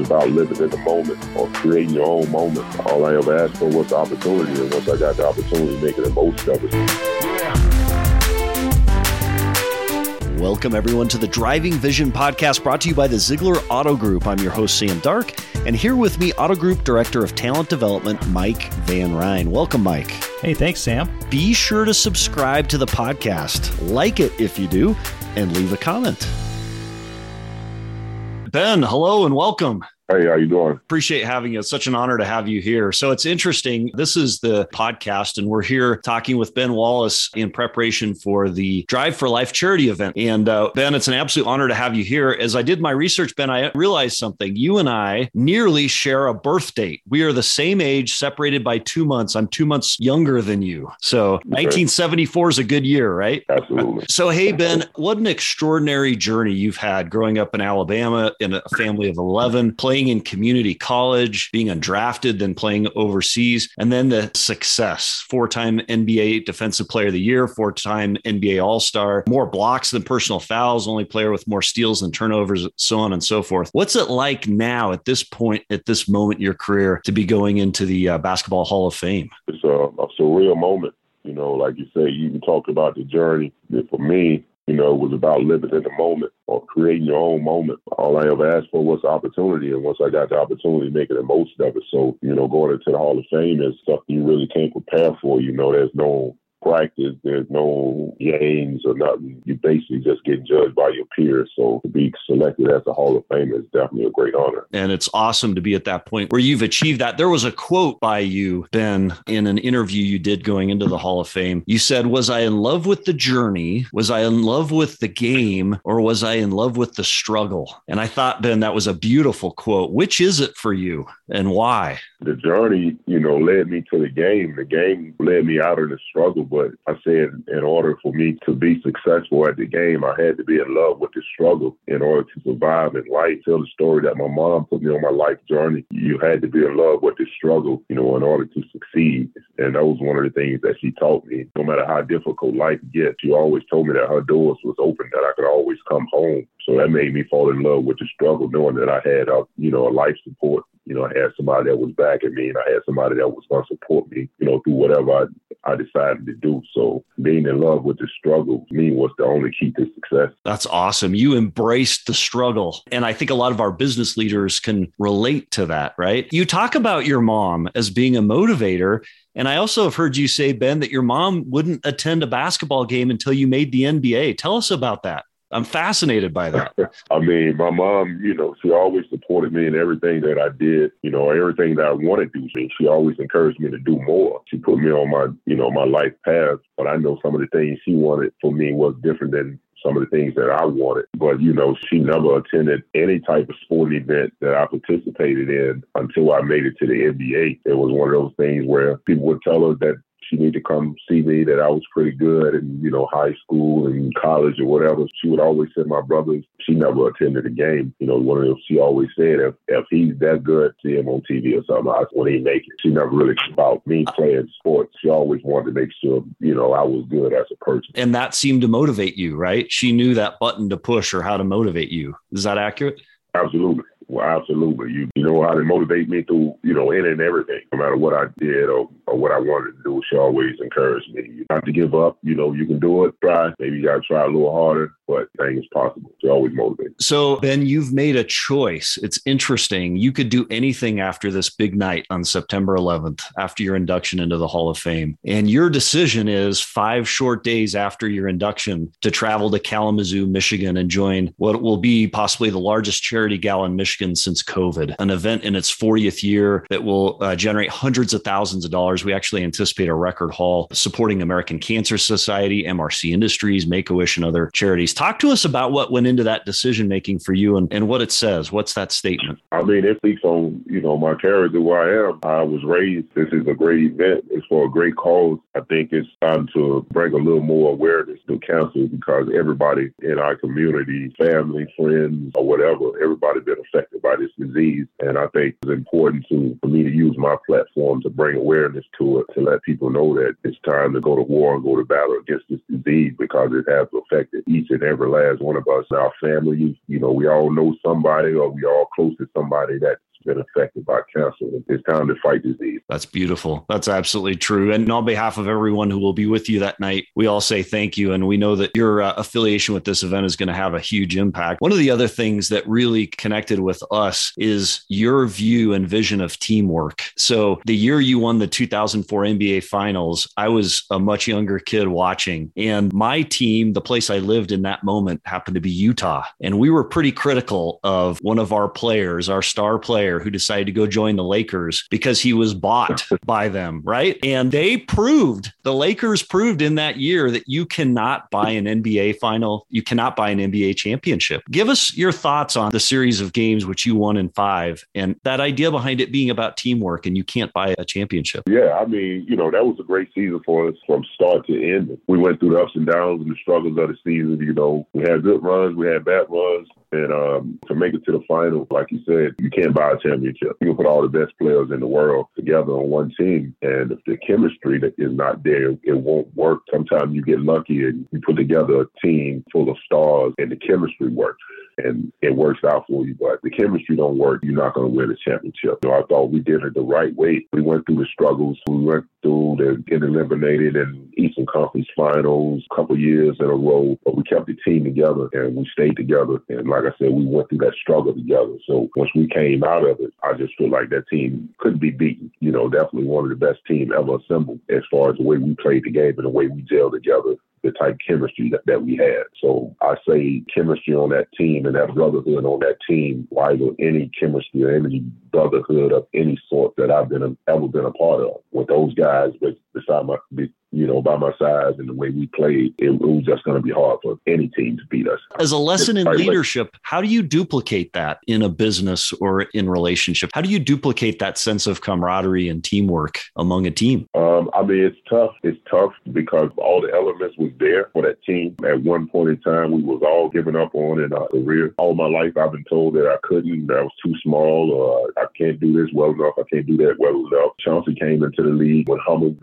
was about living in the moment or creating your own moment. All I ever asked for was the opportunity, and once I got the opportunity, making the most of it. Welcome, everyone, to the Driving Vision podcast brought to you by the Zeigler Auto Group. I'm your host, Sam Dark, and here with me, Auto Group Director of Talent Development, Mike Van Ryn. Welcome, Mike. Hey, thanks, Sam. Be sure to subscribe to the podcast, like it if you do, and leave a comment. Ben, hello and welcome. Hey, how you doing? Appreciate having you. It's such an honor to have you here. So it's interesting. This is the podcast, and we're here talking with Ben Wallace in preparation for the Drive for Life charity event. And uh, Ben, it's an absolute honor to have you here. As I did my research, Ben, I realized something. You and I nearly share a birth date. We are the same age, separated by two months. I'm two months younger than you. So okay. 1974 is a good year, right? Absolutely. So, hey, Ben, what an extraordinary journey you've had growing up in Alabama in a family of 11, playing playing in community college, being undrafted, then playing overseas, and then the success four time NBA Defensive Player of the Year, four time NBA All Star, more blocks than personal fouls, only player with more steals than turnovers, so on and so forth. What's it like now at this point, at this moment in your career, to be going into the uh, Basketball Hall of Fame? It's a, a surreal moment. You know, like you say, you even talk about the journey. For me, you know, was about living in the moment or creating your own moment. All I ever asked for was opportunity. And once I got the opportunity, making the most of it. So, you know, going into the Hall of Fame is something you really can't prepare for. You know, there's no practice. There's no games or nothing. You basically just get judged by your peers. So to be selected as a Hall of Famer is definitely a great honor. And it's awesome to be at that point where you've achieved that. There was a quote by you, Ben, in an interview you did going into the Hall of Fame. You said, Was I in love with the journey? Was I in love with the game? Or was I in love with the struggle? And I thought, Ben, that was a beautiful quote. Which is it for you and why? The journey, you know, led me to the game. The game led me out of the struggle but I said in order for me to be successful at the game, I had to be in love with the struggle in order to survive in life. Tell the story that my mom put me on my life journey. You had to be in love with the struggle, you know, in order to succeed. And that was one of the things that she taught me. No matter how difficult life gets, she always told me that her doors was open, that I could always come home. So that made me fall in love with the struggle, knowing that I had, a, you know, a life support you know, I had somebody that was backing me and I had somebody that was going to support me, you know, through whatever I, I decided to do. So being in love with the struggle, me, was the only key to success. That's awesome. You embraced the struggle. And I think a lot of our business leaders can relate to that, right? You talk about your mom as being a motivator. And I also have heard you say, Ben, that your mom wouldn't attend a basketball game until you made the NBA. Tell us about that. I'm fascinated by that. I mean, my mom, you know, she always supported me in everything that I did, you know, everything that I wanted to do. She always encouraged me to do more. She put me on my, you know, my life path. But I know some of the things she wanted for me was different than some of the things that I wanted. But, you know, she never attended any type of sporting event that I participated in until I made it to the NBA. It was one of those things where people would tell her that she needed to come see me that I was pretty good in, you know, high school and college or whatever. She would always send my brothers. She never attended a game. You know, one of them, she always said, if, if he's that good, see him on TV or something. I when he make it. She never really about me playing sports. She always wanted to make sure, you know, I was good as a person. And that seemed to motivate you, right? She knew that button to push or how to motivate you. Is that accurate? Absolutely. Well, absolutely. You you know how to motivate me through, you know, in and everything. No matter what I did or, or what I wanted to do, she always encouraged me not to give up. You know, you can do it. Try. Maybe you got to try a little harder, but things possible. She always motivates. So, Ben, you've made a choice. It's interesting. You could do anything after this big night on September 11th, after your induction into the Hall of Fame. And your decision is five short days after your induction to travel to Kalamazoo, Michigan, and join what will be possibly the largest charity gala in Michigan Michigan since COVID, an event in its 40th year that will uh, generate hundreds of thousands of dollars. We actually anticipate a record haul supporting American Cancer Society, MRC Industries, Make a Wish, and other charities. Talk to us about what went into that decision making for you and, and what it says. What's that statement? I mean, it speaks on, you know, my character, where I am. I was raised. This is a great event. It's for a great cause. I think it's time to bring a little more awareness to cancer because everybody in our community, family, friends, or whatever, everybody been affected by this disease. And I think it's important to for me to use my platform to bring awareness to it to let people know that it's time to go to war and go to battle against this disease because it has affected each and every last one of us. Our families, you know, we all know somebody or we all close to somebody that been affected by cancer. It's time to fight disease. That's beautiful. That's absolutely true. And on behalf of everyone who will be with you that night, we all say thank you. And we know that your uh, affiliation with this event is going to have a huge impact. One of the other things that really connected with us is your view and vision of teamwork. So the year you won the 2004 NBA Finals, I was a much younger kid watching, and my team, the place I lived in that moment, happened to be Utah. And we were pretty critical of one of our players, our star player who decided to go join the Lakers because he was bought by them, right? And they proved, the Lakers proved in that year that you cannot buy an NBA final, you cannot buy an NBA championship. Give us your thoughts on the series of games which you won in five and that idea behind it being about teamwork and you can't buy a championship. Yeah, I mean, you know, that was a great season for us from start to end. We went through the ups and downs and the struggles of the season. You know, we had good runs, we had bad runs. And um, to make it to the final, like you said, you can't buy a championship. You can put all the best players in the world together on one team, and if the chemistry that is not there, it won't work. Sometimes you get lucky and you put together a team full of stars, and the chemistry works and it works out for you. But the chemistry don't work, you're not going to win a championship. So I thought we did it the right way. We went through the struggles. We went through the getting eliminated in Eastern Conference Finals a couple years in a row, but we kept the team together and we stayed together. And like I said, we went through that struggle together. So once we came out of it, I just feel like that team couldn't be beaten. You know, definitely one of the best teams ever assembled as far as the way we played the game and the way we gelled together the type chemistry that, that we had. So I say chemistry on that team and that brotherhood on that team rival any chemistry or any brotherhood of any sort that I've been ever been a part of. With those guys beside my you know, by my size and the way we played, it, it was just going to be hard for any team to beat us. As a lesson in leadership, how do you duplicate that in a business or in relationship? How do you duplicate that sense of camaraderie and teamwork among a team? Um, I mean, it's tough. It's tough because all the elements was there for that team. At one point in time, we was all giving up on in our career. All my life, I've been told that I couldn't, that I was too small, or I can't do this well enough. I can't do that well enough. Chauncey came into the league when Hummel humble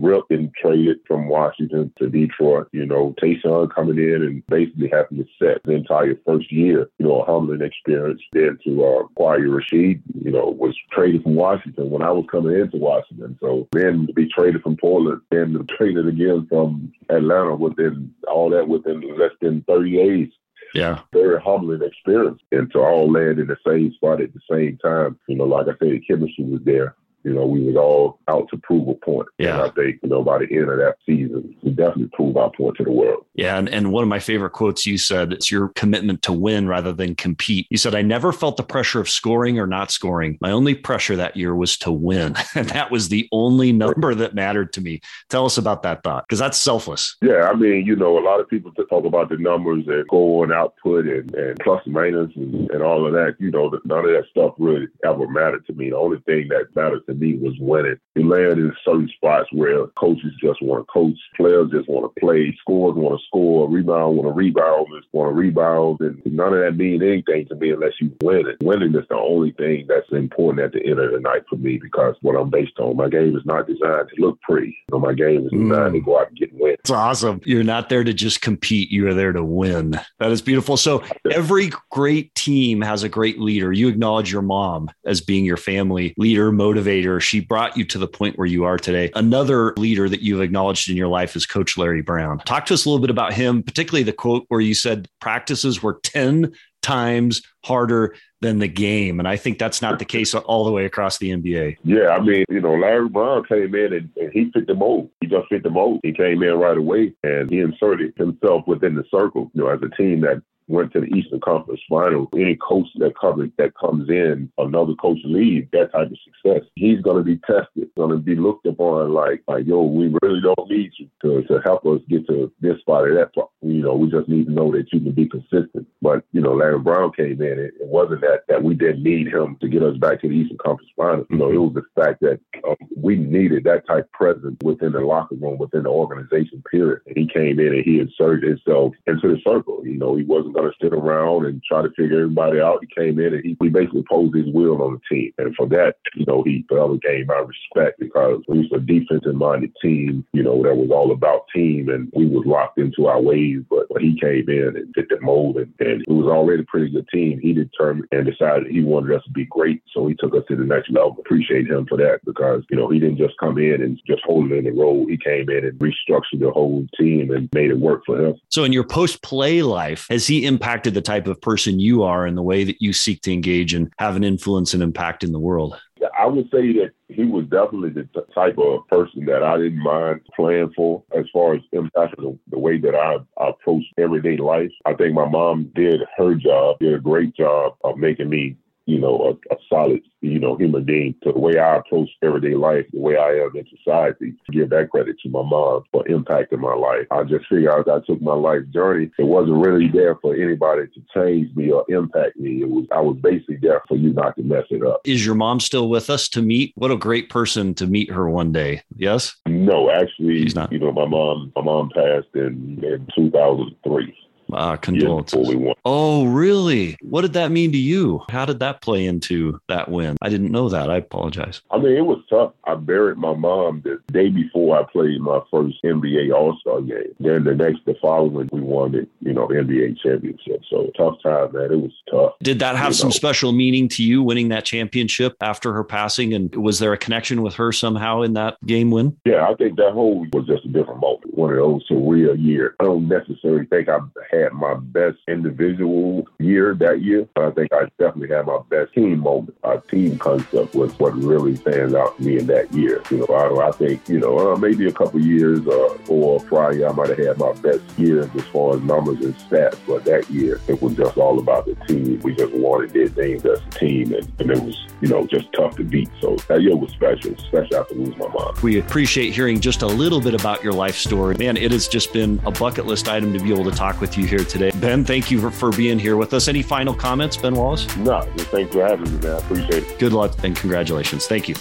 Rip and traded from Washington to Detroit. You know, Tayshaun coming in and basically having to set the entire first year, you know, a humbling experience. Then to uh, acquire Rasheed, you know, was traded from Washington when I was coming into Washington. So then to be traded from Portland, then to traded again from Atlanta within all that within less than 30 days. Yeah. Very humbling experience. And to all land in the same spot at the same time. You know, like I said, the chemistry was there you know, we was all out to prove a point. Yeah. And I think, you know, by the end of that season, we definitely proved our point to the world. Yeah. And, and one of my favorite quotes you said, it's your commitment to win rather than compete. You said, I never felt the pressure of scoring or not scoring. My only pressure that year was to win. And that was the only number that mattered to me. Tell us about that thought, because that's selfless. Yeah. I mean, you know, a lot of people talk about the numbers and goal and output and, and plus minus and, and all of that. You know, none of that stuff really ever mattered to me. The only thing that mattered to me was winning. You land in certain spots where coaches just want to coach, players just want to play, scores want to score, rebound want to rebound, want to rebound, and none of that means anything to me unless you win it. Winning is the only thing that's important at the end of the night for me because what I'm based on, my game is not designed to look pretty. You know, my game is designed mm. to go out and get wins. It's awesome. You're not there to just compete. You are there to win. That is beautiful. So every great team has a great leader. You acknowledge your mom as being your family leader, motivator She brought you to the point where you are today. Another leader that you've acknowledged in your life is Coach Larry Brown. Talk to us a little bit about him, particularly the quote where you said practices were 10 times harder than the game. And I think that's not the case all the way across the NBA. Yeah, I mean, you know, Larry Brown came in and, and, he fit the mold. He just fit the mold. He came in right away and he inserted himself within the circle, you know, as a team that went to the Eastern Conference Final. Any coach that comes that comes in, another coach leaves that type of success. He's going to be tested, going to be looked upon like, like, yo, we really don't need you to, to help us get to this spot or that spot. You know, we just need to know that you can be consistent. But you know, Larry Brown came in. It, it wasn't that that we didn't need him to get us back to the Eastern Conference Final. You know, it was the fact that um, we needed that type of presence within the locker room, within the organization. Period. And he came in and he inserted himself into the circle. You know, he wasn't going to sit around and try to figure everybody out. He came in and he, he basically posed his will on the team. And for that, you know, he forever gained my respect because we was a defensive minded team, you know, that was all about team and we was locked into our ways. But when he came in and fit the mold and, and it was already a pretty good team, he determined and decided he wanted us to be great. So he took us to the next level. Appreciate him for that because, you know, he didn't just come in and just hold it in the role. He came in and restructured the whole team and made it work for him. So in your post play life, has he impacted the type of person you are and the way that you seek to engage and have an influence and impact in the world? I would say that he was definitely the type of person that I didn't mind playing for as far as impacting the, the way that I, I approach everyday life. I think my mom did her job, did a great job of making me you know, a, a, solid, you know, human being to the way I approach everyday life, the way I am in society. To give that credit to my mom for impacting my life. I just figured out I took my life journey. It wasn't really there for anybody to change me or impact me. It was I was basically there for you not to mess it up. Is your mom still with us to meet? What a great person to meet her one day. Yes? No, actually, She's not. you know, my mom my mom passed in, in 2003. Uh, condolences. Oh, really? What did that mean to you? How did that play into that win? I didn't know that. I apologize. I mean, it was tough. I buried my mom the day before I played my first NBA All Star game. Then the next, the following, we won the you know NBA championship. So tough time, man. It was tough. Did that have some know. special meaning to you, winning that championship after her passing? And was there a connection with her somehow in that game win? Yeah, I think that whole was just a different moment. One of those surreal years. I don't necessarily think I had my best individual year that year. I think I definitely had my best team moment. Our team concept was what really stands out to me in that year. You know, I, I think, you know, uh, maybe a couple years uh, or prior, I might have had my best years as far as numbers and stats, but that year it was just all about the team. We just wanted did things as a team, and, and it was, you know, just tough to beat. So that year was special, especially after losing my mom. We appreciate hearing just a little bit about your life story. Man, it has just been a bucket list item to be able to talk with you here today. Ben, thank you for, for being here with us. Any final comments, Ben Wallace? No, thanks for having me, man. I appreciate it. Good luck and congratulations. Thank you.